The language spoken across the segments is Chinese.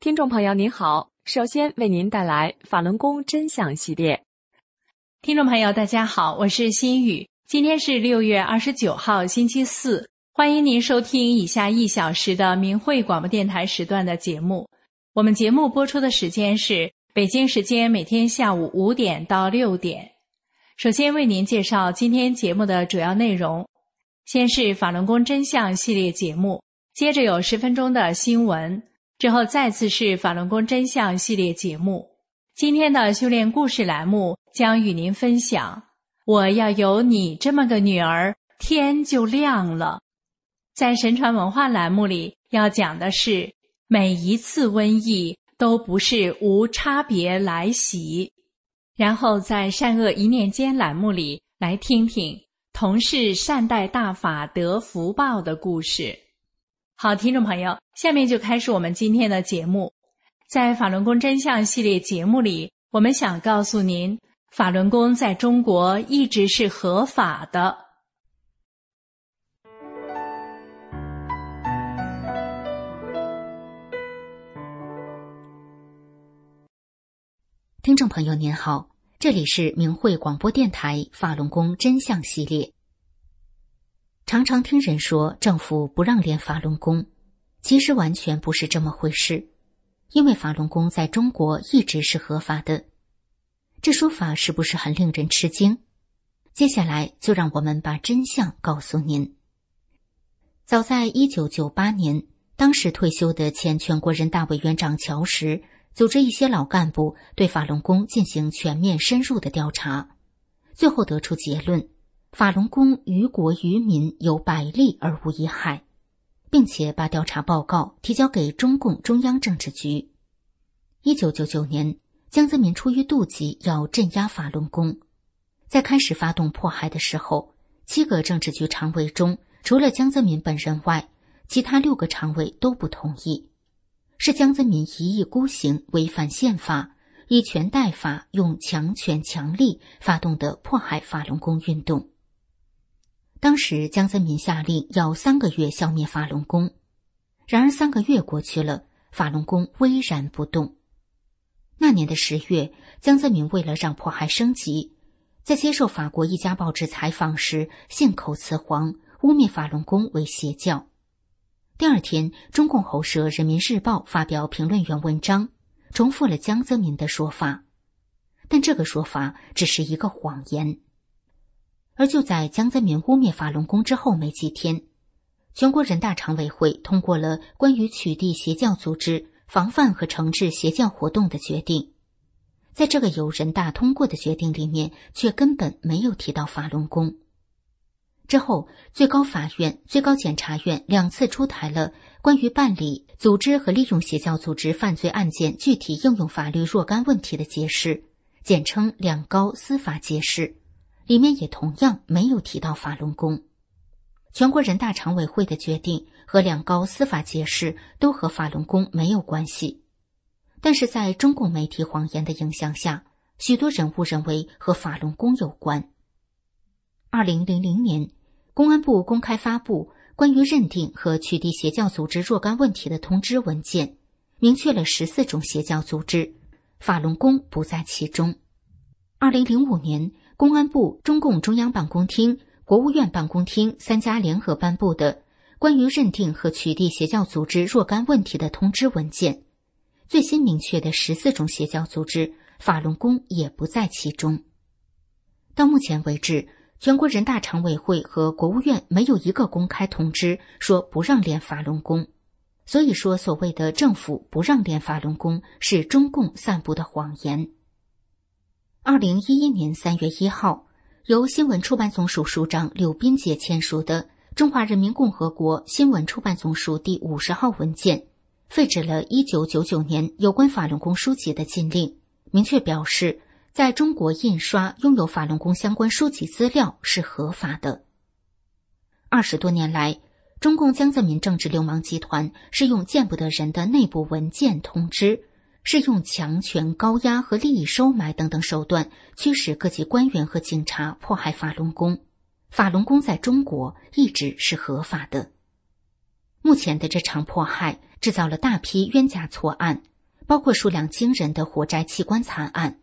听众朋友您好，首先为您带来法轮功真相系列。听众朋友大家好，我是心雨，今天是六月二十九号星期四，欢迎您收听以下一小时的明慧广播电台时段的节目。我们节目播出的时间是北京时间每天下午五点到六点。首先为您介绍今天节目的主要内容，先是法轮功真相系列节目，接着有十分钟的新闻。之后再次是法轮功真相系列节目。今天的修炼故事栏目将与您分享：我要有你这么个女儿，天就亮了。在神传文化栏目里要讲的是每一次瘟疫都不是无差别来袭。然后在善恶一念间栏目里来听听同是善待大法得福报的故事。好，听众朋友，下面就开始我们今天的节目。在法轮功真相系列节目里，我们想告诉您，法轮功在中国一直是合法的。听众朋友您好，这里是明慧广播电台法轮功真相系列。常常听人说政府不让练法轮功，其实完全不是这么回事。因为法轮功在中国一直是合法的，这说法是不是很令人吃惊？接下来就让我们把真相告诉您。早在一九九八年，当时退休的前全国人大委员长乔石组织一些老干部对法轮功进行全面深入的调查，最后得出结论。法轮功于国于民有百利而无一害，并且把调查报告提交给中共中央政治局。一九九九年，江泽民出于妒忌要镇压法轮功，在开始发动迫害的时候，七个政治局常委中，除了江泽民本人外，其他六个常委都不同意，是江泽民一意孤行、违反宪法、以权代法、用强权强力发动的迫害法轮功运动。当时江泽民下令要三个月消灭法轮功，然而三个月过去了，法轮功巍然不动。那年的十月，江泽民为了让迫害升级，在接受法国一家报纸采访时信口雌黄，污蔑法轮功为邪教。第二天，中共喉舌《人民日报》发表评论员文章，重复了江泽民的说法，但这个说法只是一个谎言。而就在江泽民污蔑法轮功之后没几天，全国人大常委会通过了关于取缔邪教组织、防范和惩治邪教活动的决定。在这个由人大通过的决定里面，却根本没有提到法轮功。之后，最高法院、最高检察院两次出台了关于办理组织和利用邪教组织犯罪案件具体应用法律若干问题的解释，简称“两高”司法解释。里面也同样没有提到法轮功，全国人大常委会的决定和两高司法解释都和法轮功没有关系，但是在中共媒体谎言的影响下，许多人误认为和法轮功有关。二零零零年，公安部公开发布关于认定和取缔邪教组织若干问题的通知文件，明确了十四种邪教组织，法轮功不在其中。二零零五年。公安部、中共中央办公厅、国务院办公厅三家联合颁布的关于认定和取缔邪教组织若干问题的通知文件，最新明确的十四种邪教组织，法轮功也不在其中。到目前为止，全国人大常委会和国务院没有一个公开通知说不让练法轮功。所以说，所谓的政府不让练法轮功是中共散布的谎言。二零一一年三月一号，由新闻出版总署署长柳斌杰签署的《中华人民共和国新闻出版总署第五十号文件》。废止了1999年有关法轮功书籍的禁令，明确表示，在中国印刷拥有法轮功相关书籍资料是合法的。二十多年来，中共江泽民政治流氓集团是用见不得人的内部文件通知，是用强权高压和利益收买等等手段驱使各级官员和警察迫害法轮功。法轮功在中国一直是合法的。目前的这场迫害。制造了大批冤假错案，包括数量惊人的活摘器官惨案。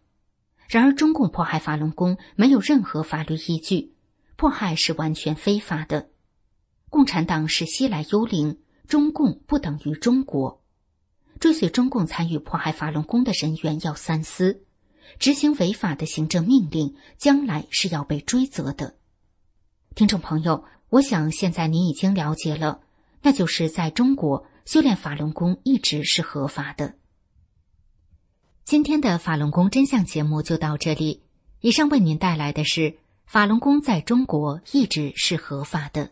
然而，中共迫害法轮功没有任何法律依据，迫害是完全非法的。共产党是西来幽灵，中共不等于中国。追随中共参与迫害法轮功的人员要三思，执行违法的行政命令，将来是要被追责的。听众朋友，我想现在您已经了解了，那就是在中国。修炼法轮功一直是合法的。今天的法轮功真相节目就到这里。以上为您带来的是法轮功在中国一直是合法的。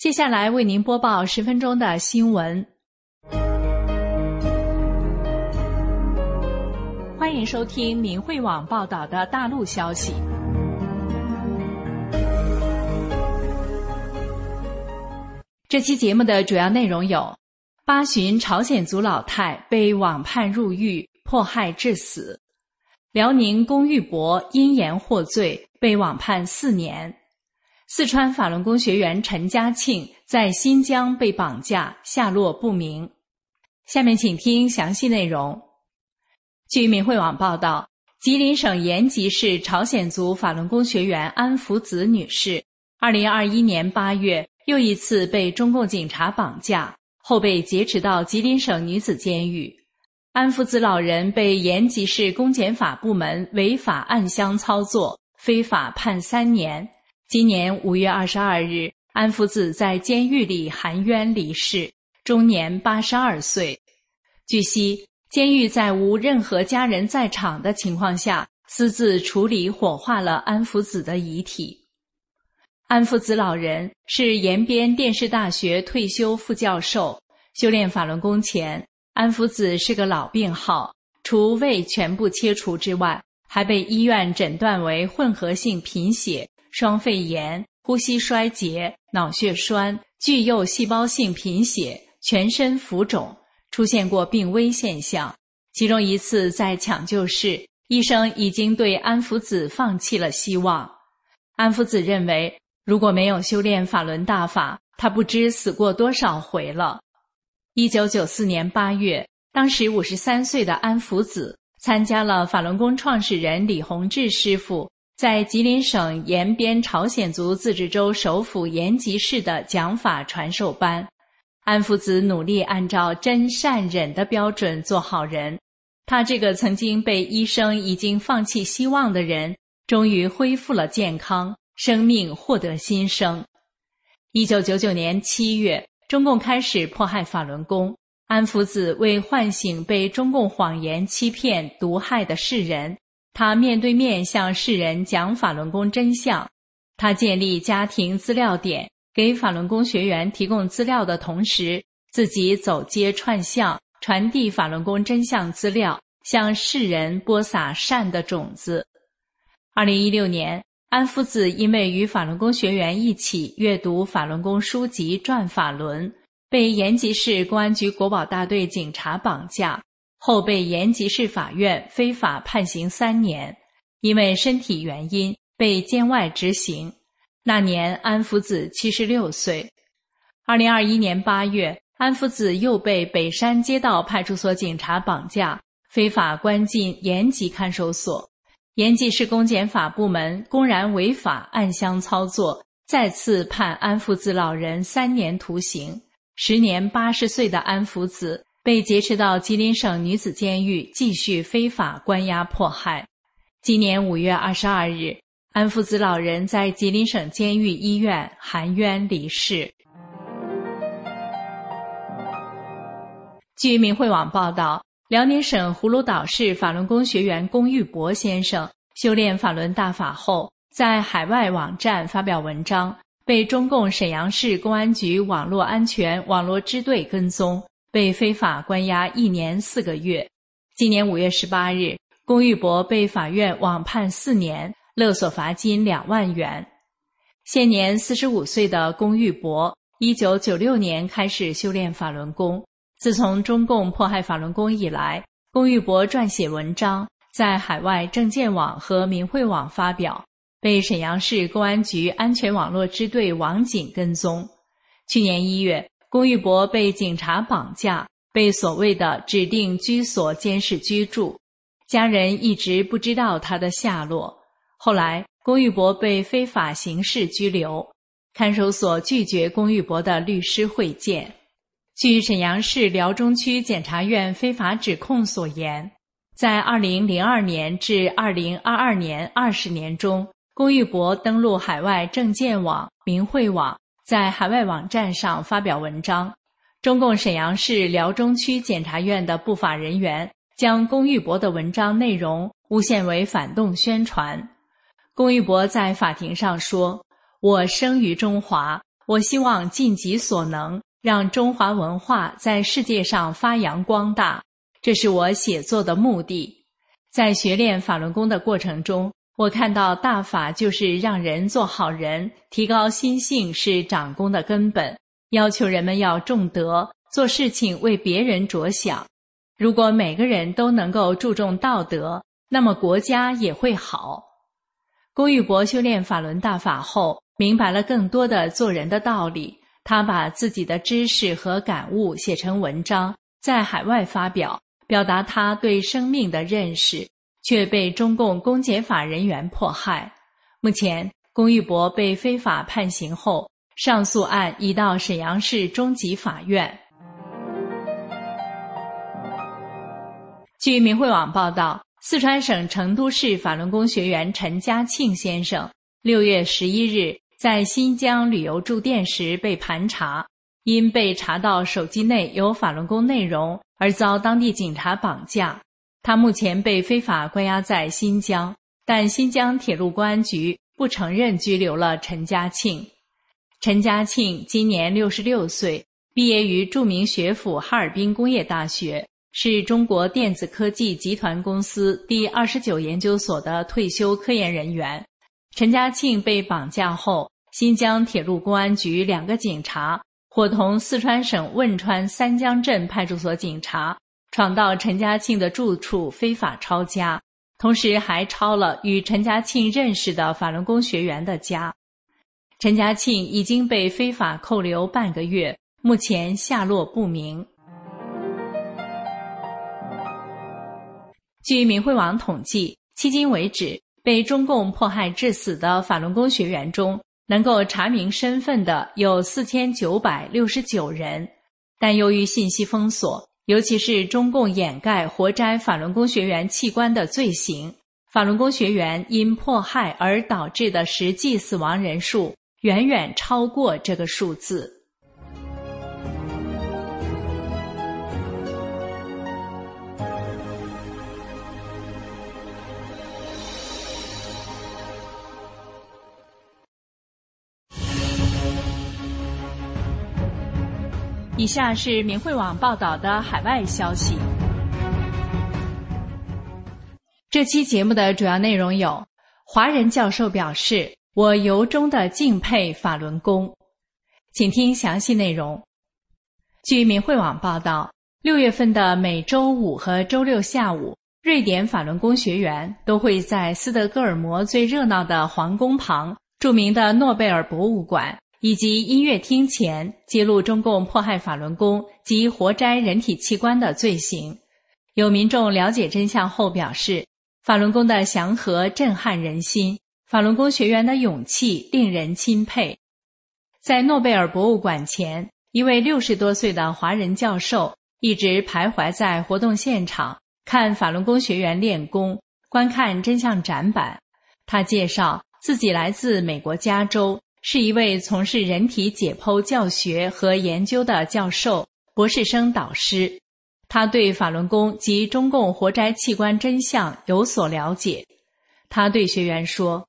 接下来为您播报十分钟的新闻。欢迎收听明慧网报道的大陆消息。这期节目的主要内容有：八旬朝鲜族老太被网判入狱，迫害致死；辽宁龚玉博因言获罪，被网判四年；四川法轮功学员陈家庆在新疆被绑架，下落不明。下面请听详细内容。据明慧网报道，吉林省延吉市朝鲜族法轮功学员安福子女士，二零二一年八月又一次被中共警察绑架，后被劫持到吉林省女子监狱。安福子老人被延吉市公检法部门违法暗箱操作，非法判三年。今年五月二十二日，安福子在监狱里含冤离世，终年八十二岁。据悉。监狱在无任何家人在场的情况下，私自处理火化了安福子的遗体。安福子老人是延边电视大学退休副教授。修炼法轮功前，安福子是个老病号，除胃全部切除之外，还被医院诊断为混合性贫血、双肺炎、呼吸衰竭、脑血栓、巨幼细胞性贫血，全身浮肿。出现过病危现象，其中一次在抢救室，医生已经对安福子放弃了希望。安福子认为，如果没有修炼法轮大法，他不知死过多少回了。一九九四年八月，当时五十三岁的安福子参加了法轮功创始人李洪志师傅在吉林省延边朝鲜族自治州首府延吉市的讲法传授班。安福子努力按照真善忍的标准做好人，他这个曾经被医生已经放弃希望的人，终于恢复了健康，生命获得新生。一九九九年七月，中共开始迫害法轮功，安福子为唤醒被中共谎言欺骗、毒害的世人，他面对面向世人讲法轮功真相，他建立家庭资料点。给法轮功学员提供资料的同时，自己走街串巷，传递法轮功真相资料，向世人播撒善的种子。二零一六年，安福子因为与法轮功学员一起阅读法轮功书籍《转法轮》，被延吉市公安局国保大队警察绑架，后被延吉市法院非法判刑三年，因为身体原因被监外执行。那年，安福子七十六岁。二零二一年八月，安福子又被北山街道派出所警察绑架，非法关进延吉看守所。延吉市公检法部门公然违法暗箱操作，再次判安福子老人三年徒刑。时年八十岁的安福子被劫持到吉林省女子监狱，继续非法关押迫害。今年五月二十二日，安福子老人在吉林省监狱医院含冤离世。据明慧网报道。辽宁省葫芦岛市法轮功学员龚玉博先生修炼法轮大法后，在海外网站发表文章，被中共沈阳市公安局网络安全网络支队跟踪，被非法关押一年四个月。今年五月十八日，龚玉博被法院网判四年，勒索罚金两万元。现年四十五岁的龚玉博，一九九六年开始修炼法轮功。自从中共迫害法轮功以来，龚玉博撰写文章，在海外证件网和明慧网发表，被沈阳市公安局安全网络支队网警跟踪。去年一月，龚玉博被警察绑架，被所谓的指定居所监视居住，家人一直不知道他的下落。后来，龚玉博被非法刑事拘留，看守所拒绝龚玉博的律师会见。据沈阳市辽中区检察院非法指控所言，在二零零二年至二零二二年二十年中，龚玉博登录海外证件网、明慧网，在海外网站上发表文章。中共沈阳市辽中区检察院的不法人员将龚玉博的文章内容诬陷为反动宣传。龚玉博在法庭上说：“我生于中华，我希望尽己所能。”让中华文化在世界上发扬光大，这是我写作的目的。在学练法轮功的过程中，我看到大法就是让人做好人，提高心性是长功的根本。要求人们要重德，做事情为别人着想。如果每个人都能够注重道德，那么国家也会好。龚玉博修炼法轮大法后，明白了更多的做人的道理。他把自己的知识和感悟写成文章，在海外发表，表达他对生命的认识，却被中共公检法人员迫害。目前，龚玉博被非法判刑后，上诉案已到沈阳市中级法院。据明慧网报道，四川省成都市法轮功学员陈家庆先生六月十一日。在新疆旅游住店时被盘查，因被查到手机内有法轮功内容而遭当地警察绑架。他目前被非法关押在新疆，但新疆铁路公安局不承认拘留了陈家庆。陈家庆今年六十六岁，毕业于著名学府哈尔滨工业大学，是中国电子科技集团公司第二十九研究所的退休科研人员。陈家庆被绑架后，新疆铁路公安局两个警察伙同四川省汶川三江镇派出所警察闯到陈家庆的住处，非法抄家，同时还抄了与陈家庆认识的法轮功学员的家。陈家庆已经被非法扣留半个月，目前下落不明。据明慧网统计，迄今为止。被中共迫害致死的法轮功学员中，能够查明身份的有四千九百六十九人，但由于信息封锁，尤其是中共掩盖活摘法轮功学员器官的罪行，法轮功学员因迫害而导致的实际死亡人数远远超过这个数字。以下是明慧网报道的海外消息。这期节目的主要内容有：华人教授表示，我由衷的敬佩法轮功。请听详细内容。据明慧网报道，六月份的每周五和周六下午，瑞典法轮功学员都会在斯德哥尔摩最热闹的皇宫旁著名的诺贝尔博物馆。以及音乐厅前揭露中共迫害法轮功及活摘人体器官的罪行，有民众了解真相后表示，法轮功的祥和震撼人心，法轮功学员的勇气令人钦佩。在诺贝尔博物馆前，一位六十多岁的华人教授一直徘徊在活动现场，看法轮功学员练功，观看真相展板。他介绍自己来自美国加州，是一位从事人体解剖教学和研究的教授、博士生导师。他对法轮功及中共活摘器官真相有所了解。他对学员说：“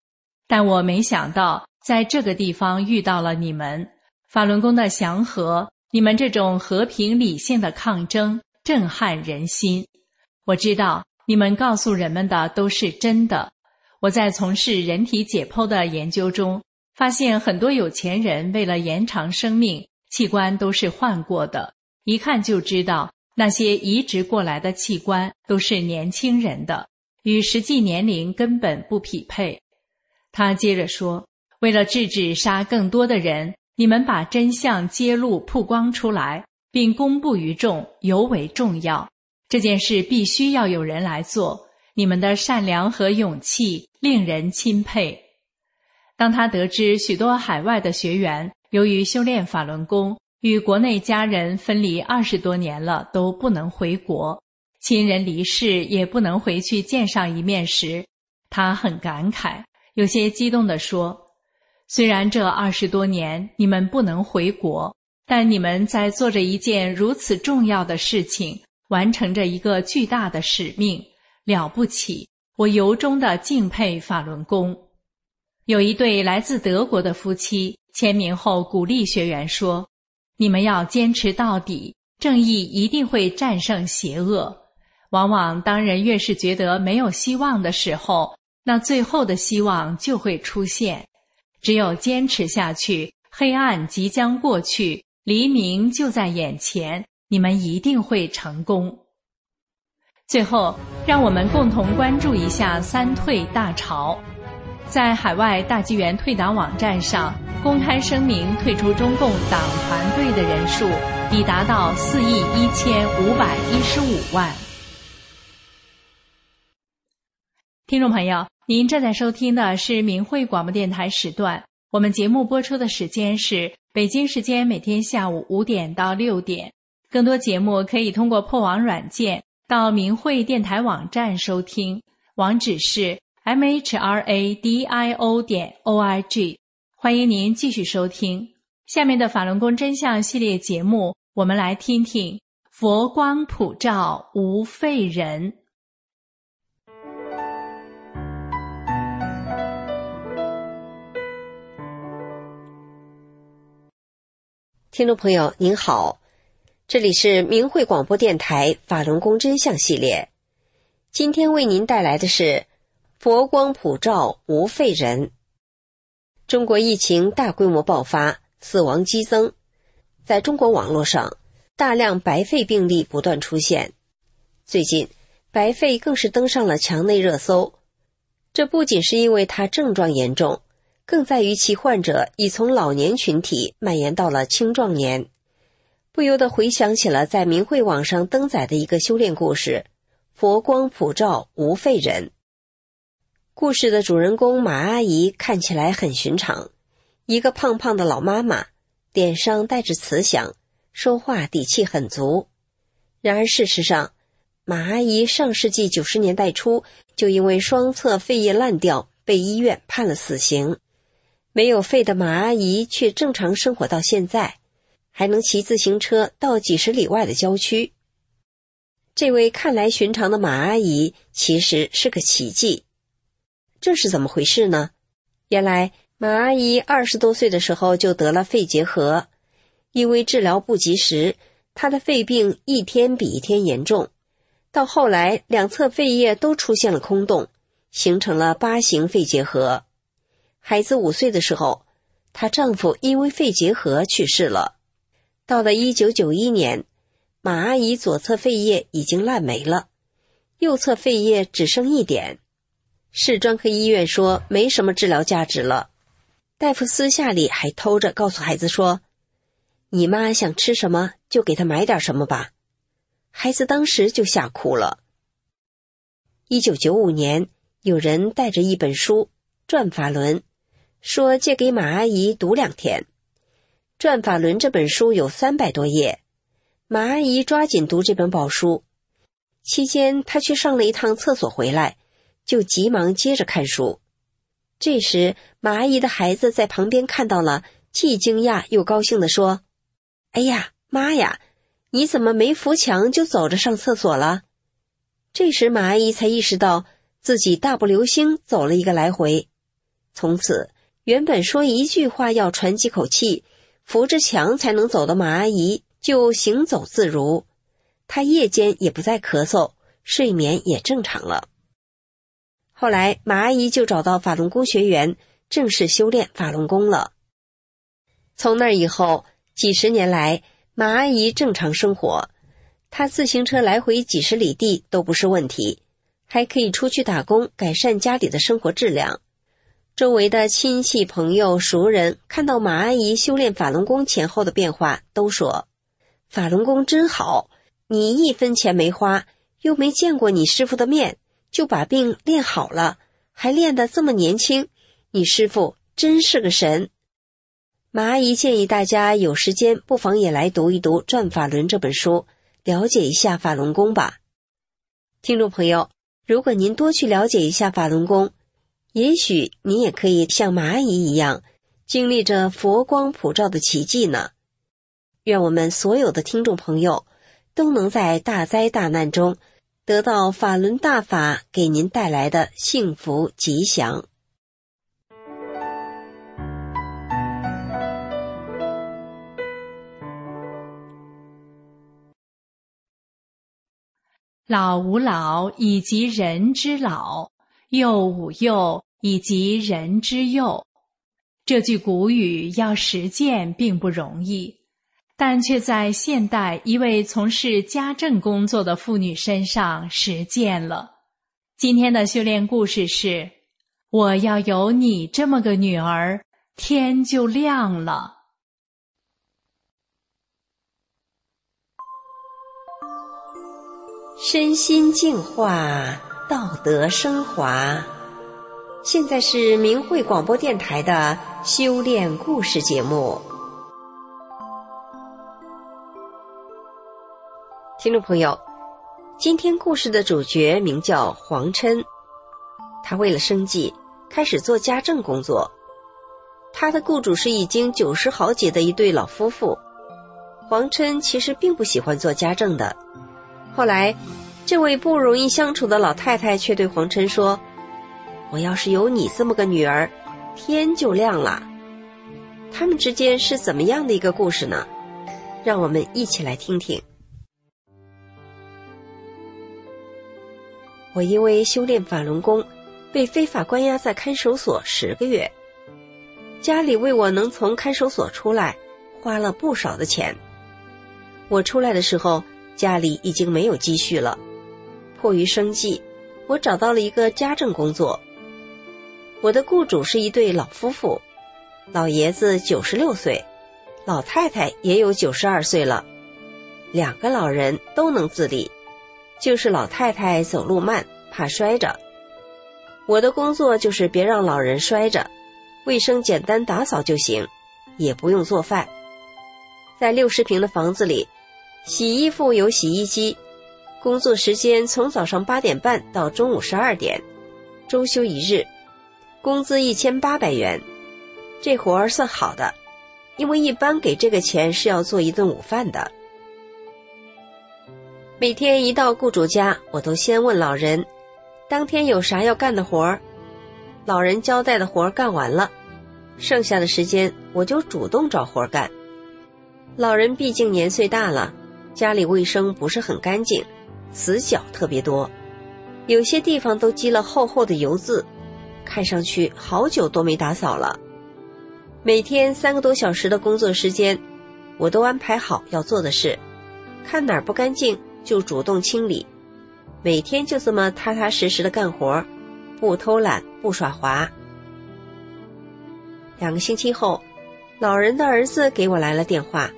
但我没想到。”在这个地方遇到了你们，法轮功的祥和，你们这种和平理性的抗争震撼人心。我知道你们告诉人们的都是真的。我在从事人体解剖的研究中，发现很多有钱人为了延长生命，器官都是换过的，一看就知道那些移植过来的器官都是年轻人的，与实际年龄根本不匹配。他接着说。为了制止杀更多的人，你们把真相揭露、曝光出来，并公布于众，尤为重要。这件事必须要有人来做。你们的善良和勇气令人钦佩。当他得知许多海外的学员由于修炼法轮功，与国内家人分离二十多年了都不能回国，亲人离世也不能回去见上一面时，他很感慨，有些激动地说。虽然这二十多年你们不能回国，但你们在做着一件如此重要的事情，完成着一个巨大的使命，了不起！我由衷的敬佩法轮功。有一对来自德国的夫妻签名后鼓励学员说：“你们要坚持到底，正义一定会战胜邪恶。往往当人越是觉得没有希望的时候，那最后的希望就会出现。”只有坚持下去，黑暗即将过去，黎明就在眼前。你们一定会成功。最后，让我们共同关注一下“三退”大潮。在海外大纪元退党网站上公开声明退出中共党团队的人数已达到四亿一千五百一十五万。听众朋友。您正在收听的是明慧广播电台时段，我们节目播出的时间是北京时间每天下午五点到六点。更多节目可以通过破网软件到明慧电台网站收听，网址是 m h r a d i o 点 o r g。欢迎您继续收听下面的法轮功真相系列节目，我们来听听佛光普照无废人。听众朋友您好，这里是明慧广播电台法轮功真相系列，今天为您带来的是佛光普照无废人。中国疫情大规模爆发，死亡激增，在中国网络上，大量白肺病例不断出现。最近，白肺更是登上了墙内热搜。这不仅是因为它症状严重。更在于其患者已从老年群体蔓延到了青壮年，不由得回想起了在明慧网上登载的一个修炼故事：“佛光普照无废人。”故事的主人公马阿姨看起来很寻常，一个胖胖的老妈妈，脸上带着慈祥，说话底气很足。然而事实上，马阿姨上世纪九十年代初就因为双侧肺叶烂掉，被医院判了死刑。没有肺的马阿姨却正常生活到现在，还能骑自行车到几十里外的郊区。这位看来寻常的马阿姨其实是个奇迹，这是怎么回事呢？原来马阿姨二十多岁的时候就得了肺结核，因为治疗不及时，她的肺病一天比一天严重，到后来两侧肺叶都出现了空洞，形成了八型肺结核。孩子五岁的时候，她丈夫因为肺结核去世了。到了一九九一年，马阿姨左侧肺叶已经烂没了，右侧肺叶只剩一点。市专科医院说没什么治疗价值了。大夫私下里还偷着告诉孩子说：“你妈想吃什么就给她买点什么吧。”孩子当时就吓哭了。一九九五年，有人带着一本书《转法轮》，说借给马阿姨读两天。《转法轮》这本书有三百多页，马阿姨抓紧读这本宝书。期间，她去上了一趟厕所，回来就急忙接着看书。这时，马阿姨的孩子在旁边看到了，既惊讶又高兴地说：“哎呀，妈呀，你怎么没扶墙就走着上厕所了？”这时，马阿姨才意识到自己大步流星走了一个来回。从此，原本说一句话要喘几口气、扶着墙才能走的马阿姨就行走自如。她夜间也不再咳嗽，睡眠也正常了。后来，马阿姨就找到法轮功学员，正式修炼法轮功了。从那以后，几十年来，马阿姨正常生活。她自行车来回几十里地都不是问题，还可以出去打工，改善家里的生活质量。周围的亲戚、朋友、熟人看到马阿姨修炼法轮功前后的变化，都说：“法轮功真好，你一分钱没花，又没见过你师傅的面，就把病练好了，还练得这么年轻，你师傅真是个神。”马阿姨建议大家有时间不妨也来读一读《转法轮》这本书。了解一下法轮功吧，听众朋友，如果您多去了解一下法轮功，也许您也可以像蚂蚁一样，经历着佛光普照的奇迹呢。愿我们所有的听众朋友都能在大灾大难中得到法轮大法给您带来的幸福吉祥。老吾老以及人之老，幼吾幼以及人之幼。这句古语要实践并不容易，但却在现代一位从事家政工作的妇女身上实践了。今天的修炼故事是：我要有你这么个女儿，天就亮了。身心净化，道德升华。现在是明慧广播电台的修炼故事节目。听众朋友，今天故事的主角名叫黄琛，他为了生计开始做家政工作。他的雇主是已经九十好几的一对老夫妇。黄琛其实并不喜欢做家政的。后来，这位不容易相处的老太太却对黄琛说：“我要是有你这么个女儿，天就亮了。”他们之间是怎么样的一个故事呢？让我们一起来听听。我因为修炼法轮功，被非法关押在看守所十个月，家里为我能从看守所出来，花了不少的钱。我出来的时候。家里已经没有积蓄了，迫于生计，我找到了一个家政工作。我的雇主是一对老夫妇，老爷子九十六岁，老太太也有九十二岁了，两个老人都能自理，就是老太太走路慢，怕摔着。我的工作就是别让老人摔着，卫生简单打扫就行，也不用做饭，在六十平的房子里。洗衣服有洗衣机，工作时间从早上八点半到中午十二点，周休一日，工资一千八百元，这活儿算好的，因为一般给这个钱是要做一顿午饭的。每天一到雇主家，我都先问老人，当天有啥要干的活儿，老人交代的活儿干完了，剩下的时间我就主动找活儿干。老人毕竟年岁大了。家里卫生不是很干净，死角特别多，有些地方都积了厚厚的油渍，看上去好久都没打扫了。每天三个多小时的工作时间，我都安排好要做的事，看哪儿不干净就主动清理。每天就这么踏踏实实的干活，不偷懒不耍滑。两个星期后，老人的儿子给我来了电话。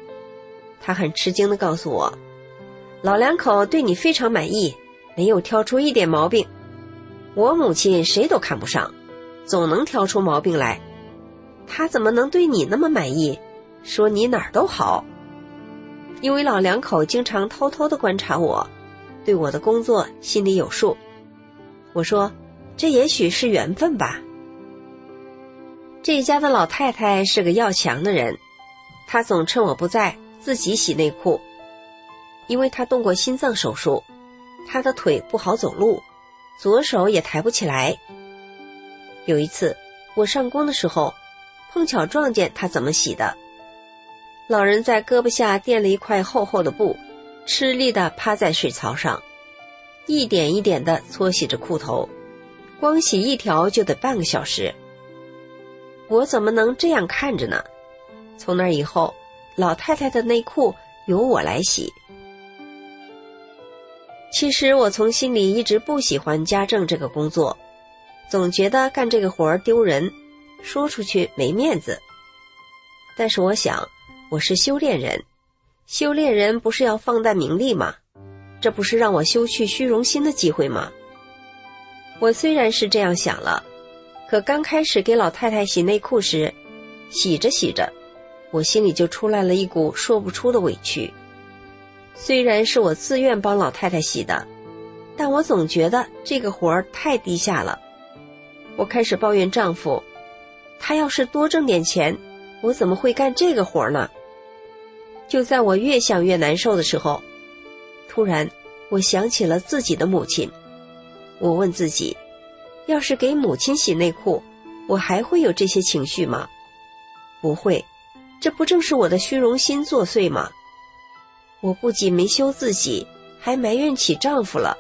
他很吃惊的告诉我：“老两口对你非常满意，没有挑出一点毛病，我母亲谁都看不上，总能挑出毛病来。她怎么能对你那么满意？说你哪儿都好。因为老两口经常偷偷的观察我，对我的工作心里有数。我说，这也许是缘分吧。这一家的老太太是个要强的人，她总趁我不在自己洗内裤，因为她动过心脏手术，她的腿不好走路，左手也抬不起来。有一次我上工的时候，碰巧撞见她怎么洗的。老人在胳膊下垫了一块厚厚的布，吃力的趴在水槽上，一点一点的搓洗着裤头，光洗一条就得半个小时。我怎么能这样看着呢？从那以后，老太太的内裤由我来洗。其实我从心里一直不喜欢家政这个工作，总觉得干这个活儿丢人，说出去没面子。但是我想，我是修炼人，修炼人不是要放淡名利吗？这不是让我修去虚荣心的机会吗？我虽然是这样想了。可刚开始给老太太洗内裤时，洗着洗着，我心里就出来了一股说不出的委屈。虽然是我自愿帮老太太洗的，但我总觉得这个活儿太低下了。我开始抱怨丈夫，他要是多挣点钱，我怎么会干这个活儿呢？就在我越想越难受的时候，突然我想起了自己的母亲，我问自己。要是给母亲洗内裤，我还会有这些情绪吗？不会，这不正是我的虚荣心作祟吗？我不仅没羞自己，还埋怨起丈夫了。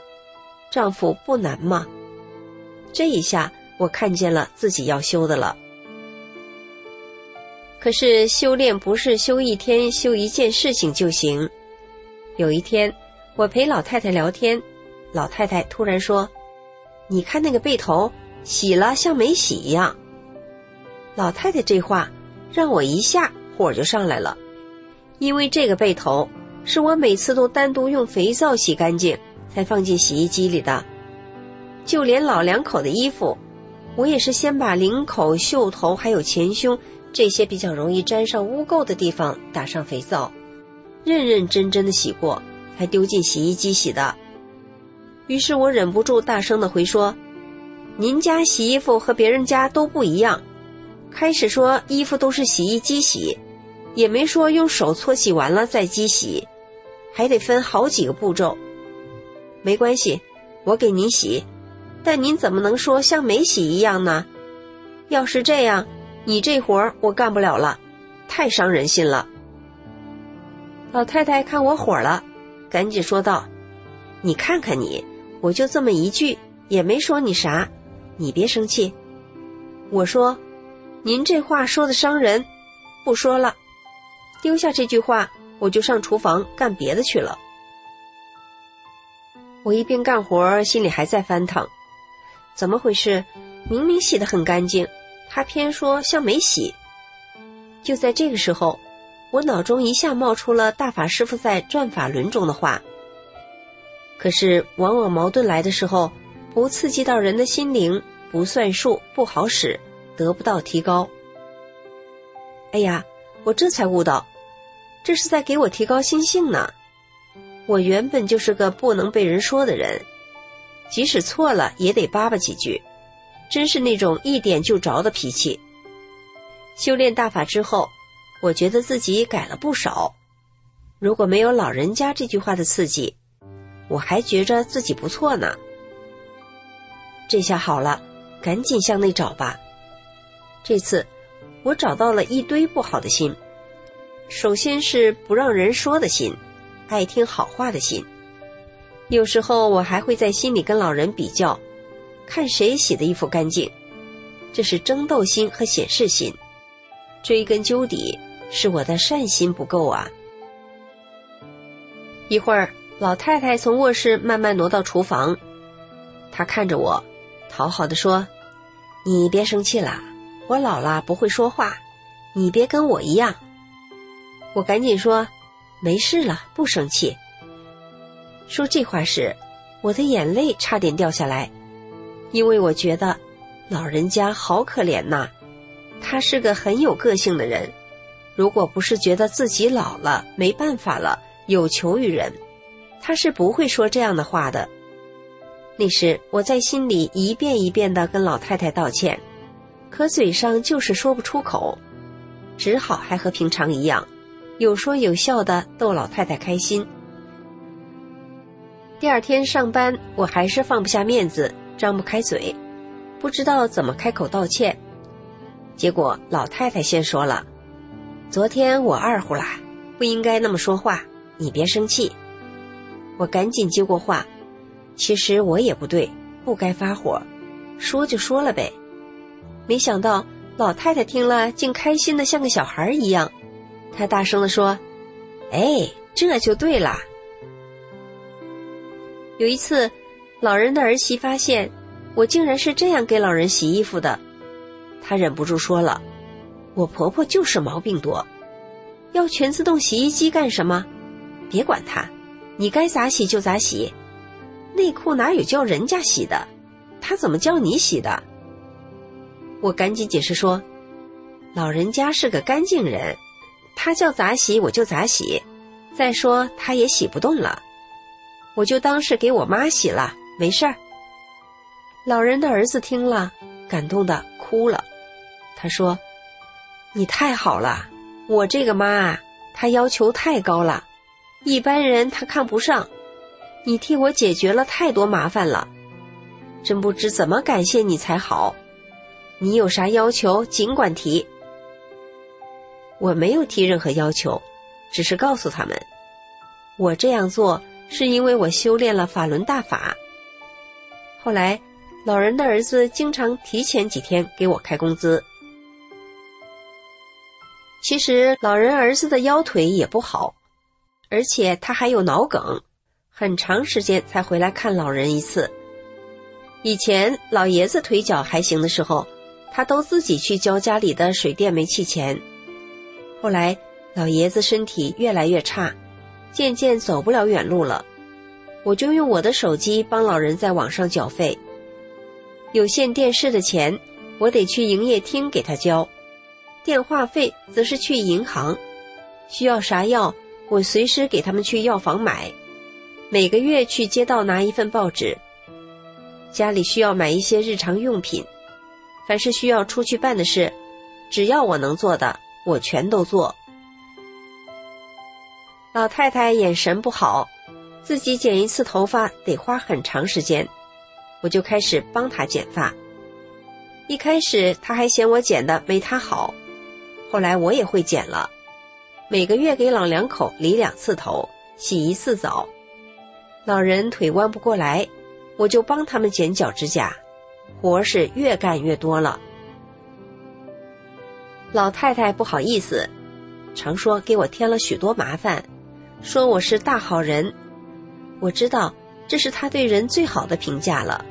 丈夫不难吗？这一下我看见了自己要修的了。可是修炼不是修一天修一件事情就行。有一天，我陪老太太聊天，老太太突然说。你看那个背头，洗了像没洗一样。老太太这话让我一下火就上来了，因为这个背头是我每次都单独用肥皂洗干净才放进洗衣机里的，就连老两口的衣服，我也是先把领口、袖头还有前胸这些比较容易沾上污垢的地方打上肥皂，认认真真的洗过，才丢进洗衣机洗的。于是我忍不住大声的回说：“您家洗衣服和别人家都不一样。开始说衣服都是洗衣机洗，也没说用手搓洗完了再机洗，还得分好几个步骤。没关系，我给您洗，但您怎么能说像没洗一样呢？要是这样，你这活儿我干不了了，太伤人心了。”老太太看我火了，赶紧说道：“你看看你。”我就这么一句，也没说你啥，你别生气。我说，您这话说的伤人，不说了，丢下这句话，我就上厨房干别的去了。我一边干活，心里还在翻腾，怎么回事？明明洗得很干净，他偏说像没洗。就在这个时候，我脑中一下冒出了大法师傅在《转法轮》中的话。可是，往往矛盾来的时候，不刺激到人的心灵，不算数，不好使，得不到提高。哎呀，我这才悟到，这是在给我提高心性呢。我原本就是个不能被人说的人，即使错了也得叭叭几句，真是那种一点就着的脾气。修炼大法之后，我觉得自己改了不少。如果没有老人家这句话的刺激，我还觉着自己不错呢，这下好了，赶紧向内找吧。这次我找到了一堆不好的心，首先是不让人说的心，爱听好话的心。有时候我还会在心里跟老人比较，看谁洗的衣服干净，这是争斗心和显示心。追根究底，是我的善心不够啊。一会儿。老太太从卧室慢慢挪到厨房，她看着我，讨好的说：“你别生气了，我老了不会说话，你别跟我一样。”我赶紧说：“没事了，不生气。”说这话时，我的眼泪差点掉下来。因为我觉得老人家好可怜呐。他是个很有个性的人，如果不是觉得自己老了没办法了，有求于人，他是不会说这样的话的。那时我在心里一遍一遍的跟老太太道歉，可嘴上就是说不出口，只好还和平常一样，有说有笑的逗老太太开心。第二天上班，我还是放不下面子，张不开嘴，不知道怎么开口道歉。结果老太太先说了：“昨天我二胡啦，不应该那么说话，你别生气。”我赶紧接过话：“其实我也不对，不该发火，说就说了呗。”没想到老太太听了，竟开心的像个小孩一样，她大声的说：“哎，这就对啦。”有一次，老人的儿媳发现我竟然是这样给老人洗衣服的。她忍不住说了：“我婆婆就是毛病多，要全自动洗衣机干什么？别管她，你该咋洗就咋洗。内裤哪有叫人家洗的？她怎么叫你洗的？”我赶紧解释说：“老人家是个干净人，他叫咋洗我就咋洗。再说他也洗不动了，我就当是给我妈洗了，没事儿。”老人的儿子听了，感动的哭了。他说：“你太好了，我这个妈啊，她要求太高了，一般人她看不上。你替我解决了太多麻烦了，真不知怎么感谢你才好。你有啥要求尽管提。”我没有提任何要求，只是告诉他们，我这样做是因为我修炼了法轮大法。后来，老人的儿子经常提前几天给我开工资。其实老人儿子的腰腿也不好，而且他还有脑梗，很长时间才回来看老人一次。以前老爷子腿脚还行的时候，他都自己去交家里的水电煤气钱。后来老爷子身体越来越差，渐渐走不了远路了，我就用我的手机帮老人在网上缴费。有线电视的钱，我得去营业厅给他交。电话费则是去银行，需要啥药，我随时给他们去药房买。每个月去街道拿一份报纸。家里需要买一些日常用品，凡是需要出去办的事，只要我能做的，我全都做。老太太眼神不好，自己剪一次头发得花很长时间，我就开始帮她剪发。一开始她还嫌我剪的没她好。后来我也会剪了，每个月给老两口理两次头，洗一次澡。老人腿弯不过来，我就帮他们剪脚指甲，活是越干越多了。老太太不好意思，常说给我添了许多麻烦，说我是大好人。我知道这是他对人最好的评价了。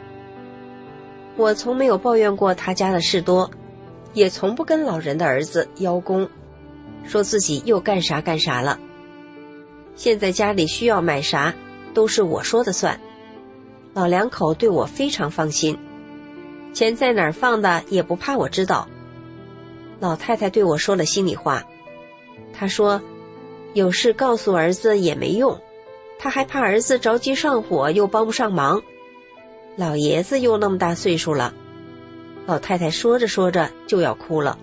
我从没有抱怨过他家的事多。也从不跟老人的儿子邀功，说自己又干啥干啥了。现在家里需要买啥，都是我说的算。老两口对我非常放心，钱在哪儿放的也不怕我知道。老太太对我说了心里话，她说：“有事告诉儿子也没用，他还怕儿子着急上火又帮不上忙。老爷子又那么大岁数了。”老太太说着说着就要哭了，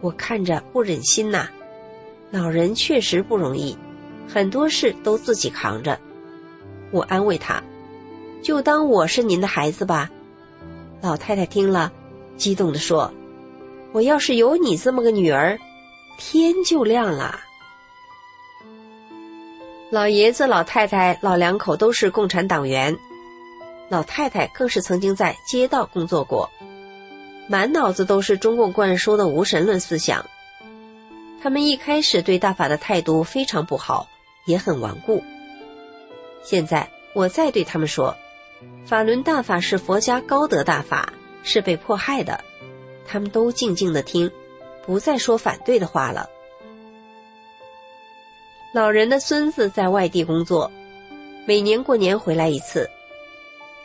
我看着不忍心呐。老人确实不容易，很多事都自己扛着。我安慰她，就当我是您的孩子吧。老太太听了，激动地说：“我要是有你这么个女儿，天就亮了。”老爷子、老太太、老两口都是共产党员。老太太更是曾经在街道工作过，满脑子都是中共灌输的无神论思想。他们一开始对大法的态度非常不好，也很顽固。现在我再对他们说，法轮大法是佛家高德大法，是被迫害的，他们都静静的听，不再说反对的话了。老人的孙子在外地工作，每年过年回来一次。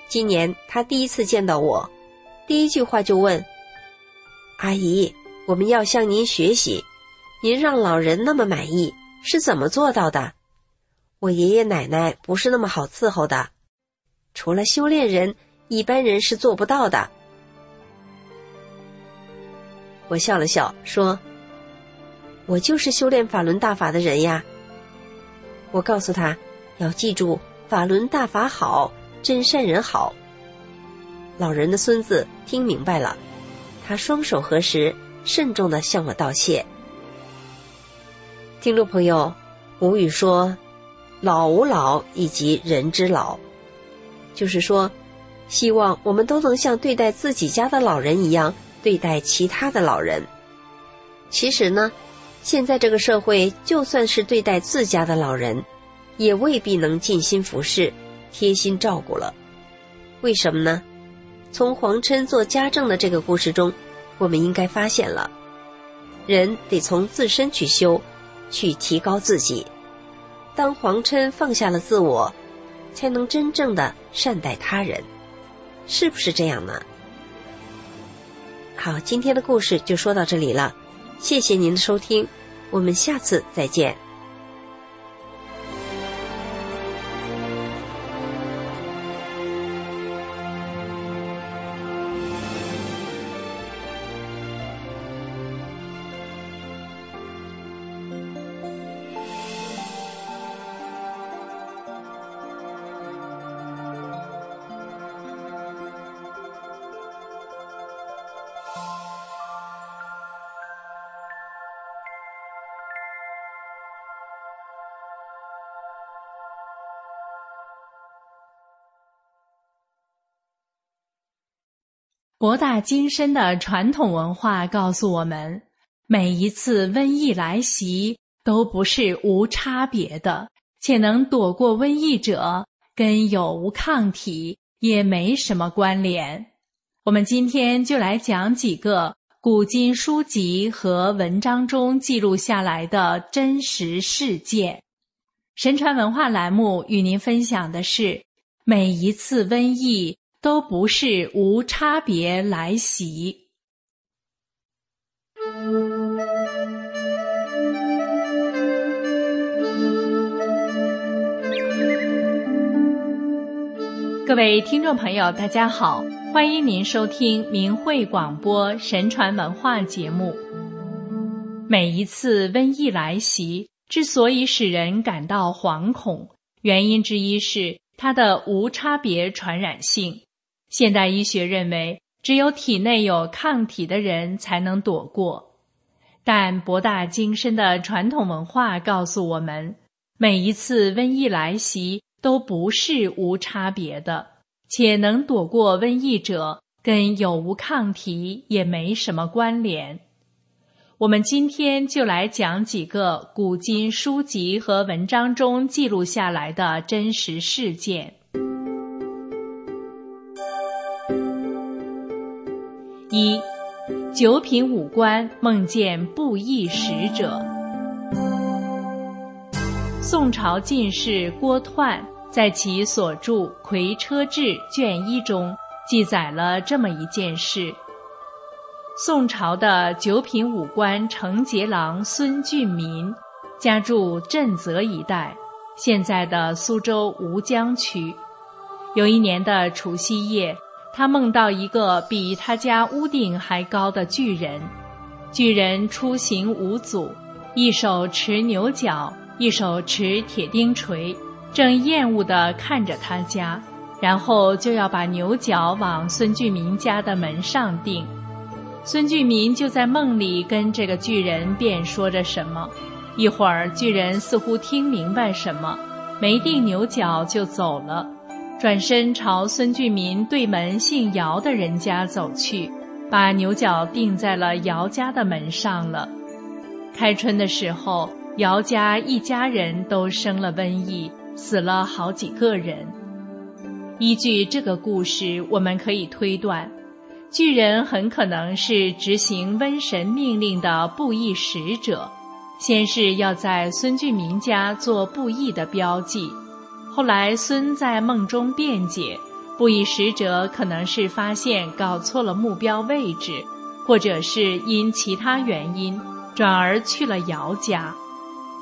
今年他第一次见到我，第一句话就问：“阿姨，我们要向您学习，您让老人那么满意是怎么做到的？我爷爷奶奶不是那么好伺候的，除了修炼人，一般人是做不到的。”我笑了笑说：“我就是修炼法轮大法的人呀。”我告诉他，要记住法轮大法好，真善人好。老人的孙子听明白了，他双手合十，慎重的向我道谢。听众朋友，吴语说：“老吾老以及人之老”，就是说，希望我们都能像对待自己家的老人一样。对待其他的老人，其实呢，现在这个社会，就算是对待自家的老人，也未必能尽心服侍、贴心照顾了。为什么呢？从黄琛做家政的这个故事中，我们应该发现了，人得从自身去修，去提高自己。当黄琛放下了自我，才能真正的善待他人，是不是这样呢？好，今天的故事就说到这里了，谢谢您的收听，我们下次再见。博大精深的传统文化告诉我们，每一次瘟疫来袭都不是无差别的，且能躲过瘟疫者跟有无抗体也没什么关联。我们今天就来讲几个古今书籍和文章中记录下来的真实事件。神传文化栏目与您分享的是每一次瘟疫。都不是无差别来袭。各位听众朋友，大家好，欢迎您收听明慧广播神传文化节目。每一次瘟疫来袭，之所以使人感到惶恐，原因之一是它的无差别传染性。现代医学认为，只有体内有抗体的人才能躲过，但博大精深的传统文化告诉我们，每一次瘟疫来袭都不是无差别的，且能躲过瘟疫者跟有无抗体也没什么关联。我们今天就来讲几个古今书籍和文章中记录下来的真实事件。一，九品武官梦见布衣使者。宋朝进士郭湍在其所著《魁车志》卷一中记载了这么一件事：宋朝的九品武官承节郎孙俊民，家住震泽一带，现在的苏州吴江区。有一年的除夕夜。他梦到一个比他家屋顶还高的巨人，巨人出行无阻，一手持牛角，一手持铁钉锤，正厌恶地看着他家，然后就要把牛角往孙俊民家的门上钉。孙俊民就在梦里跟这个巨人辩说着什么，一会儿巨人似乎听明白什么，没钉牛角就走了。转身朝孙俊民对门姓姚的人家走去，把牛角钉在了姚家的门上了。开春的时候，姚家一家人都生了瘟疫，死了好几个人。依据这个故事，我们可以推断，巨人很可能是执行瘟神命令的布衣使者，先是要在孙俊民家做布衣的标记。后来，孙在梦中辩解，不以使者可能是发现搞错了目标位置，或者是因其他原因转而去了姚家。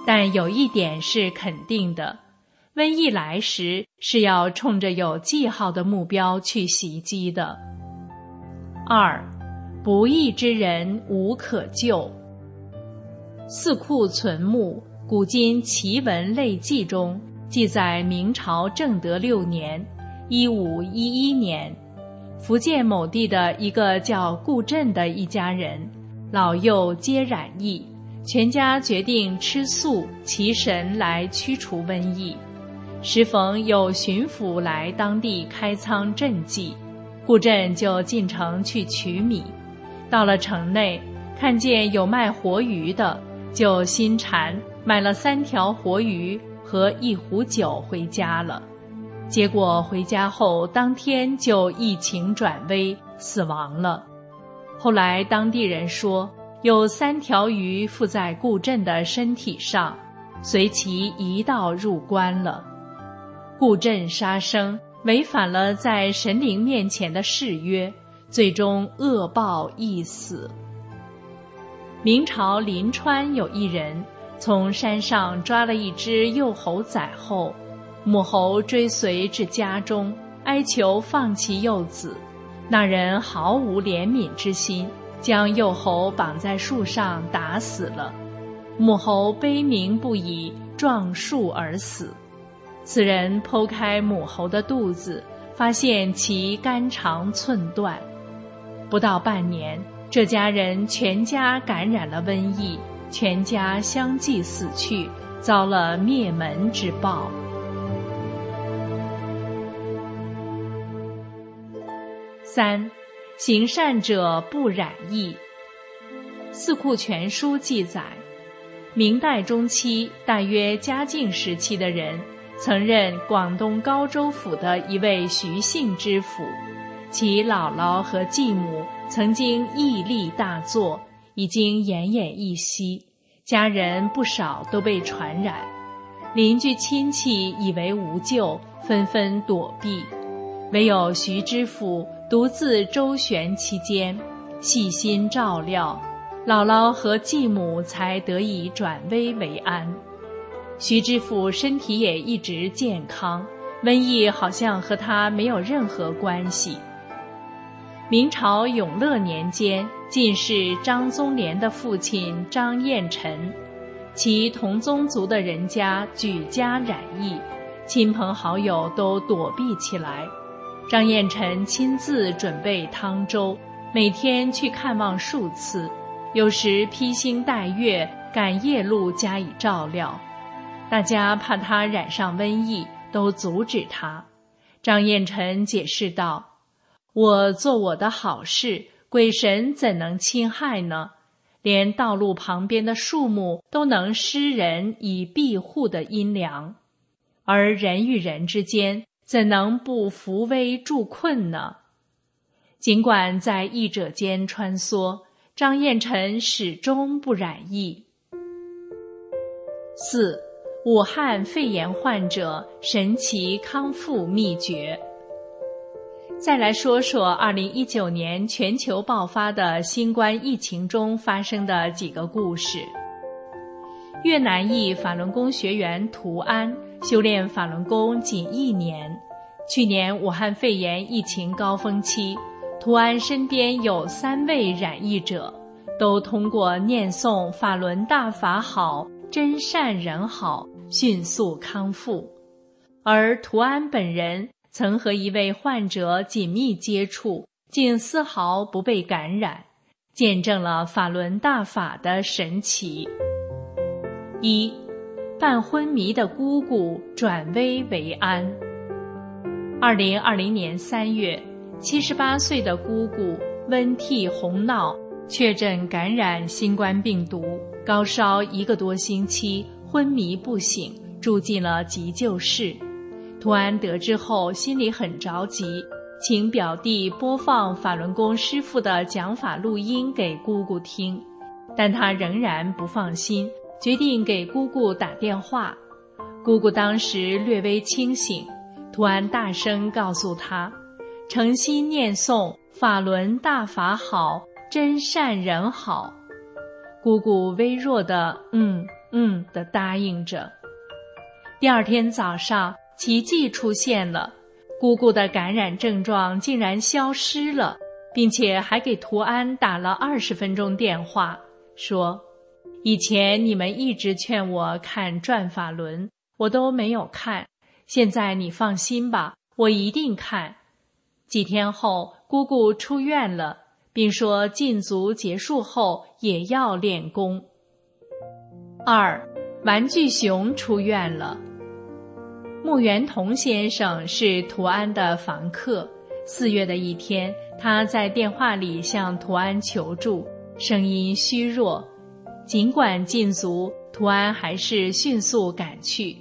但有一点是肯定的：瘟疫来时是要冲着有记号的目标去袭击的。二，不义之人无可救。四库存目《古今奇闻类记》中记载，明朝正德六年（一五一一年），福建某地的一个叫顾振的一家人，老幼皆染疫，全家决定吃素祈神来驱除瘟疫。时逢有巡抚来当地开仓赈济，顾振就进城去取米。到了城内，看见有卖活鱼的。就心馋，买了三条活鱼和一壶酒回家了。结果回家后，当天就疫情转危，死亡了。后来当地人说，有三条鱼附在顾振的身体上，随其一道入关了。顾振杀生，违反了在神灵面前的誓约，最终恶报一死。明朝临川有一人从山上抓了一只幼猴崽后，母猴追随至家中，哀求放弃幼子。那人毫无怜悯之心，将幼猴绑在树上打死了。母猴悲鸣不已，撞树而死。此人剖开母猴的肚子，发现其肝肠寸断。不到半年。这家人全家感染了瘟疫，全家相继死去，遭了灭门之报。三，行善者不染疫。《四库全书》记载，明代中期，大约嘉靖时期的人，曾任广东高州府的一位徐姓知府。其姥姥和继母曾经毅力大作，已经奄奄一息，家人不少都被传染，邻居亲戚以为无救，纷纷躲避，唯有徐知府独自周旋其间，细心照料，姥姥和继母才得以转危为安。徐知府身体也一直健康，瘟疫好像和他没有任何关系。明朝永乐年间，进士张宗廉的父亲张彦臣，其同宗族的人家举家染疫，亲朋好友都躲避起来。张彦臣亲自准备汤粥，每天去看望数次，有时披星戴月赶夜路加以照料。大家怕他染上瘟疫，都阻止他。张彦臣解释道。我做我的好事，鬼神怎能侵害呢？连道路旁边的树木都能施人以庇护的阴凉，而人与人之间怎能不扶危助困呢？尽管在异者间穿梭，张彦臣始终不染疫。四，武汉肺炎患者神奇康复秘诀。再来说说二零一九年全球爆发的新冠疫情中发生的几个故事。越南裔法轮功学员图安修炼法轮功仅一年，去年武汉肺炎疫情高峰期，图安身边有三位染疫者，都通过念诵“法轮大法好，真善人好”，迅速康复，而图安本人。曾和一位患者紧密接触，竟丝毫不被感染，见证了法轮大法的神奇。一，半昏迷的姑姑转危为安。二零二零年三月，七十八岁的姑姑温涕红闹，确诊感染新冠病毒，高烧一个多星期，昏迷不醒，住进了急救室。图安得知后，心里很着急，请表弟播放法轮功师傅的讲法录音给姑姑听，但他仍然不放心，决定给姑姑打电话。姑姑当时略微清醒，图安大声告诉他：“诚心念诵法轮大法好，真善人好。姑姑微弱的“嗯嗯”的答应着。第二天早上，奇迹出现了，姑姑的感染症状竟然消失了，并且还给图安打了二十分钟电话，说：“以前你们一直劝我看转法轮，我都没有看，现在你放心吧，我一定看。”几天后，姑姑出院了，并说禁足结束后也要练功。二，玩具熊出院了。穆元同先生是图安的房客。四月的一天，他在电话里向图安求助，声音虚弱。尽管禁足，图安还是迅速赶去。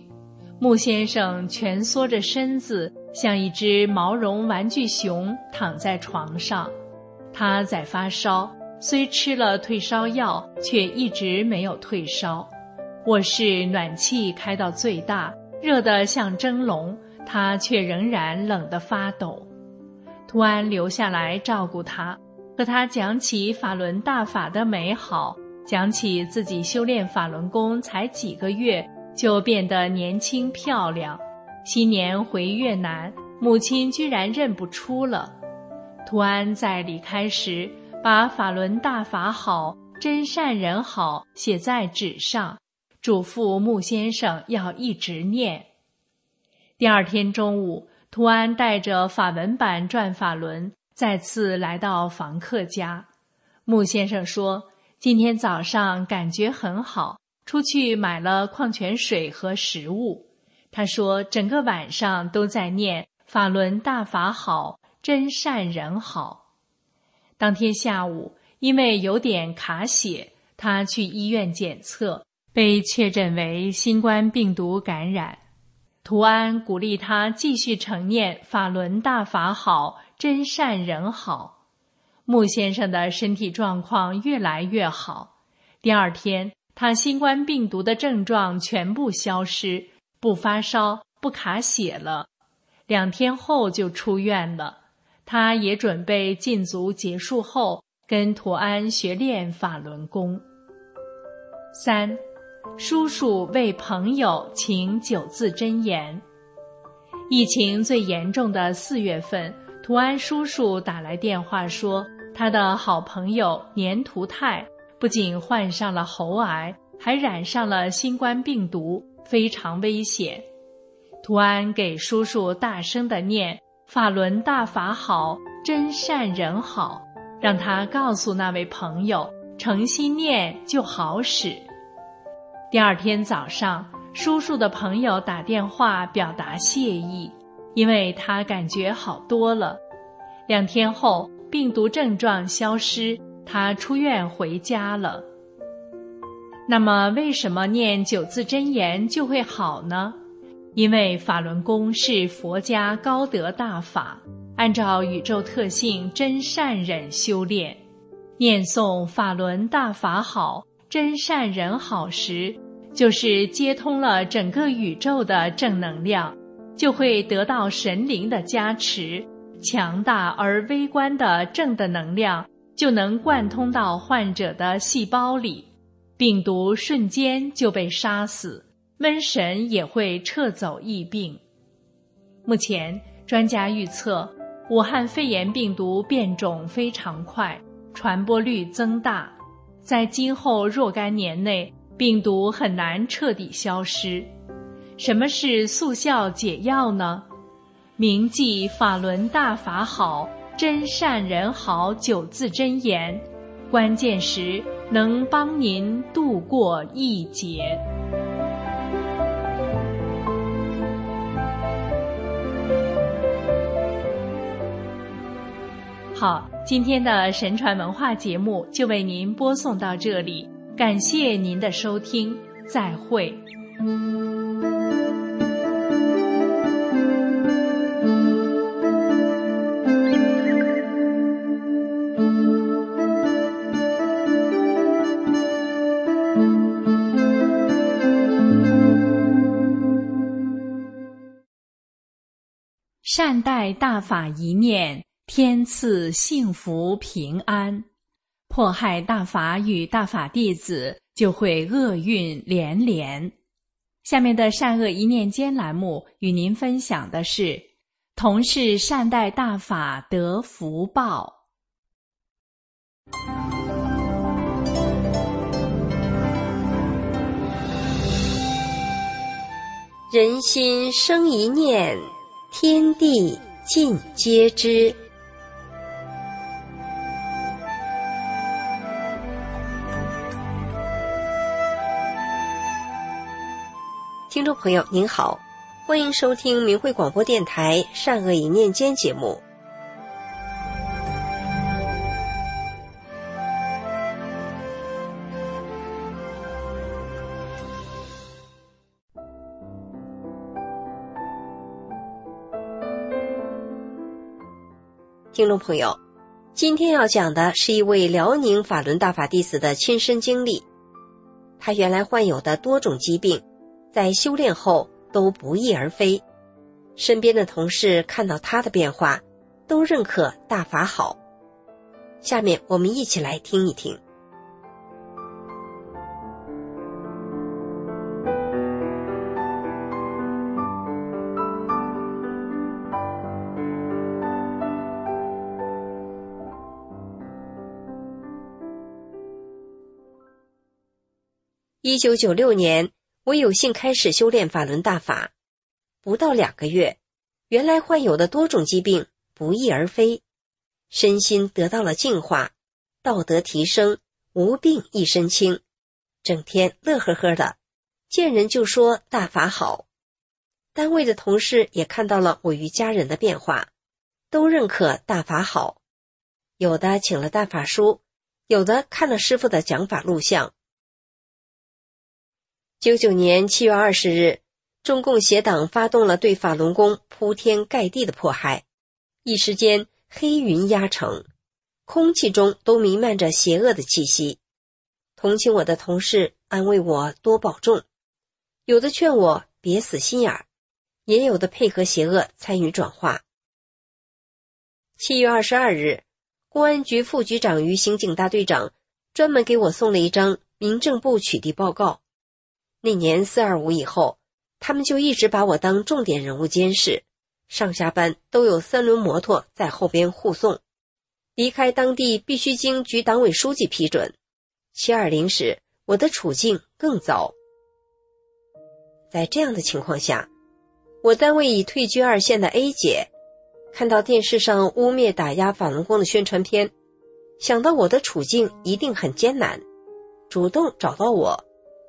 穆先生蜷缩着身子。像一只毛绒玩具熊躺在床上，他在发烧，虽吃了退烧药，却一直没有退烧。卧室暖气开到最大，热得像蒸笼，他却仍然冷得发抖。图安留下来照顾他，和他讲起法轮大法的美好，讲起自己修炼法轮功才几个月就变得年轻漂亮。新年回越南，母亲居然认不出了。图安在离开时，把“法轮大法好，真善人好”写在纸上，嘱咐穆先生要一直念。第二天中午，图安带着法文版转法轮，再次来到房客家。穆先生说：“今天早上感觉很好，出去买了矿泉水和食物。”他说：“整个晚上都在念‘法轮大法好，真善人好’。”当天下午，因为有点卡血，他去医院检测，被确诊为新冠病毒感染。图安鼓励他继续承念“法轮大法好，真善人好”。穆先生的身体状况越来越好。第二天，他新冠病毒的症状全部消失。不发烧，不卡血了，两天后就出院了。他也准备禁足结束后跟图安学练法轮功。三，叔叔为朋友请九字真言。疫情最严重的四月份，图安叔叔打来电话说，他的好朋友年图泰不仅患上了喉癌，还染上了新冠病毒。非常危险，图安给叔叔大声的念“法轮大法好，真善人好”，让他告诉那位朋友，诚心念就好使。第二天早上，叔叔的朋友打电话表达谢意，因为他感觉好多了。两天后，病毒症状消失，他出院回家了。那么，为什么念九字真言就会好呢？因为法轮功是佛家高德大法，按照宇宙特性真善忍修炼，念诵法轮大法好，真善人好时，就是接通了整个宇宙的正能量，就会得到神灵的加持，强大而微观的正的能量就能贯通到患者的细胞里。病毒瞬间就被杀死，瘟神也会撤走疫病。目前，专家预测，武汉肺炎病毒变种非常快，传播率增大，在今后若干年内，病毒很难彻底消失。什么是速效解药呢？铭记法轮大法好，真善人好九字真言，关键时。能帮您度过一劫。好，今天的神传文化节目就为您播送到这里，感谢您的收听，再会。善待大法一念，天赐幸福平安；迫害大法与大法弟子，就会厄运连连。下面的善恶一念间栏目与您分享的是：同是善待大法得福报。人心生一念，天地尽皆知。听众朋友您好，欢迎收听明慧广播电台《善恶一念间》节目。听众朋友，今天要讲的是一位辽宁法轮大法弟子的亲身经历。他原来患有的多种疾病，在修炼后都不翼而飞。身边的同事看到他的变化，都认可大法好。下面我们一起来听一听。一九九六年，我有幸开始修炼法轮大法，不到两个月，原来患有的多种疾病不翼而飞，身心得到了净化，道德提升，无病一身轻，整天乐呵呵的，见人就说大法好。单位的同事也看到了我与家人的变化，都认可大法好，有的请了大法书，有的看了师傅的讲法录像。九九年七月二十日，中共邪党发动了对法轮功铺天盖地的迫害，一时间黑云压城，空气中都弥漫着邪恶的气息。同情我的同事安慰我多保重，有的劝我别死心眼儿，也有的配合邪恶参与转化。七月二十二日，公安局副局长与刑警大队长专门给我送了一张民政部取缔报告。那年四二五以后，他们就一直把我当重点人物监视，上下班都有三轮摩托在后边护送，离开当地必须经局党委书记批准。七二零时，我的处境更糟。在这样的情况下，我单位已退居二线的 A 姐，看到电视上污蔑打压法轮功的宣传片，想到我的处境一定很艰难，主动找到我。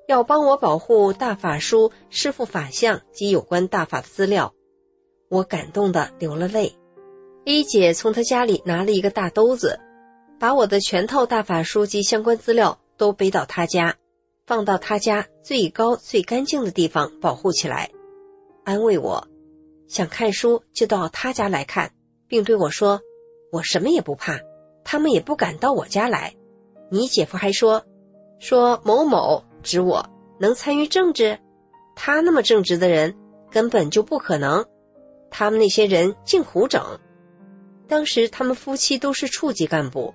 要帮我保护大法书师傅法相及有关大法的资料，我感动的流了泪。A 姐从她家里拿了一个大兜子，把我的全套大法书及相关资料都背到她家，放到她家最高最干净的地方保护起来，安慰我，想看书就到她家来看，并对我说：“我什么也不怕，他们也不敢到我家来。”你姐夫还说：“说某某。”指我能参与政治，他那么正直的人根本就不可能。他们那些人净胡整。当时他们夫妻都是处级干部，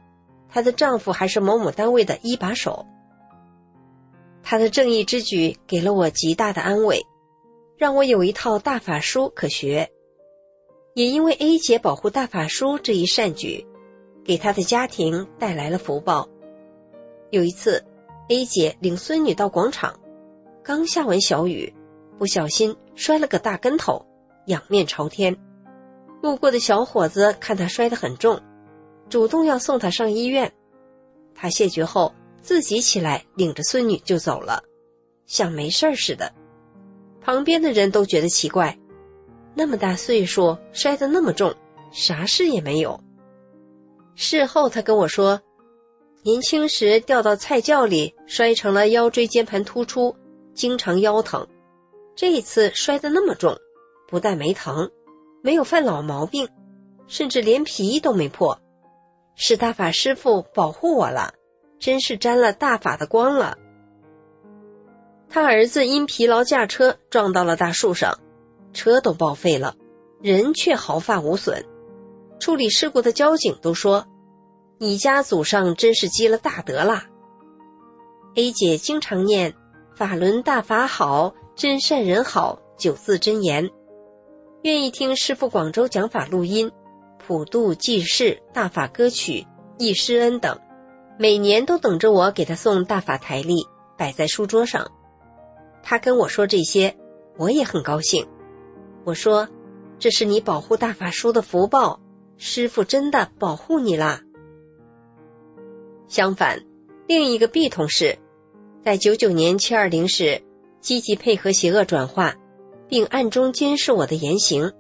她的丈夫还是某某单位的一把手。她的正义之举给了我极大的安慰，让我有一套大法书可学。也因为 A 姐保护大法书这一善举，给她的家庭带来了福报。有一次。A 姐领孙女到广场，刚下完小雨，不小心摔了个大跟头，仰面朝天。路过的小伙子看她摔得很重，主动要送她上医院。她谢绝后，自己起来领着孙女就走了，像没事儿似的。旁边的人都觉得奇怪，那么大岁数摔得那么重，啥事也没有。事后他跟我说。年轻时掉到菜窖里，摔成了腰椎间盘突出，经常腰疼。这一次摔得那么重，不但没疼，没有犯老毛病，甚至连皮都没破，是大法师傅保护我了，真是沾了大法的光了。他儿子因疲劳驾车撞到了大树上，车都报废了，人却毫发无损。处理事故的交警都说：“你家祖上真是积了大德啦。”A 姐经常念“法轮大法好，真善人好”九字真言，愿意听师傅广州讲法录音、普渡济世大法歌曲、忆师恩等，每年都等着我给他送大法台历，摆在书桌上。他跟我说这些，我也很高兴。我说：“这是你保护大法书的福报，师傅真的保护你啦。”相反，另一个 B 同事，在九九年七二零时，积极配合邪恶转化，并暗中监视我的言行。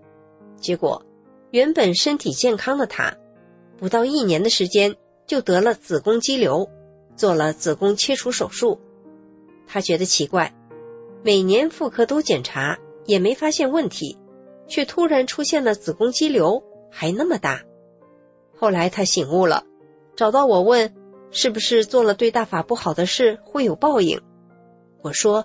结果，原本身体健康的他，不到一年的时间就得了子宫肌瘤，做了子宫切除手术。他觉得奇怪。每年妇科都检查，也没发现问题，却突然出现了子宫肌瘤，还那么大。后来他醒悟了，找到我问：“是不是做了对大法不好的事会有报应？”我说：“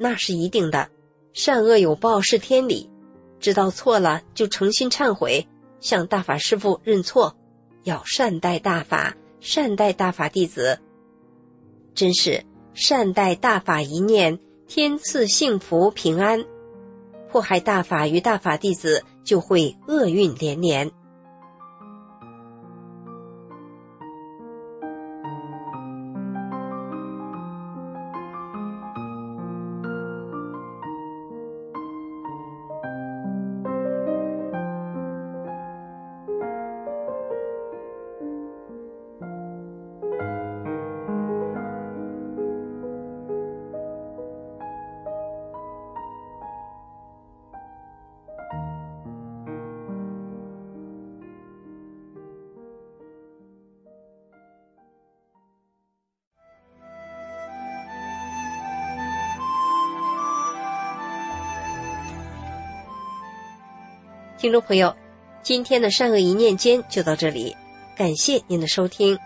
那是一定的，善恶有报是天理，知道错了就诚心忏悔，向大法师父认错，要善待大法，善待大法弟子。真是善待大法一念。”天赐幸福平安，迫害大法与大法弟子就会厄运连连。听众朋友，今天的善恶一念间就到这里，感谢您的收听。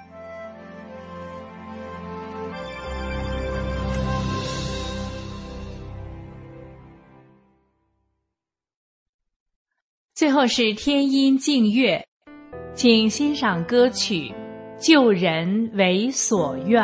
最后是天音静月，请欣赏歌曲《救人为所愿》。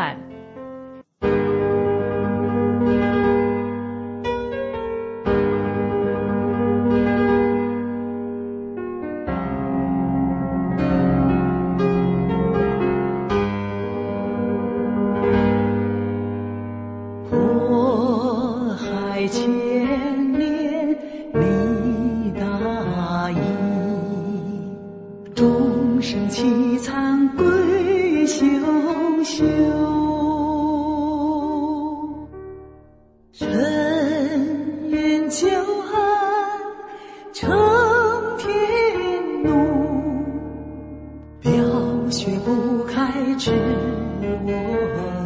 却不开，知我。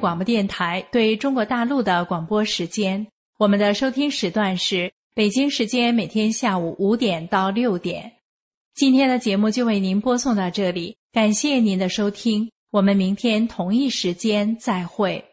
广播电台对中国大陆的广播时间，我们的收听时段是北京时间每天下午五点到六点。今天的节目就为您播送到这里，感谢您的收听，我们明天同一时间再会。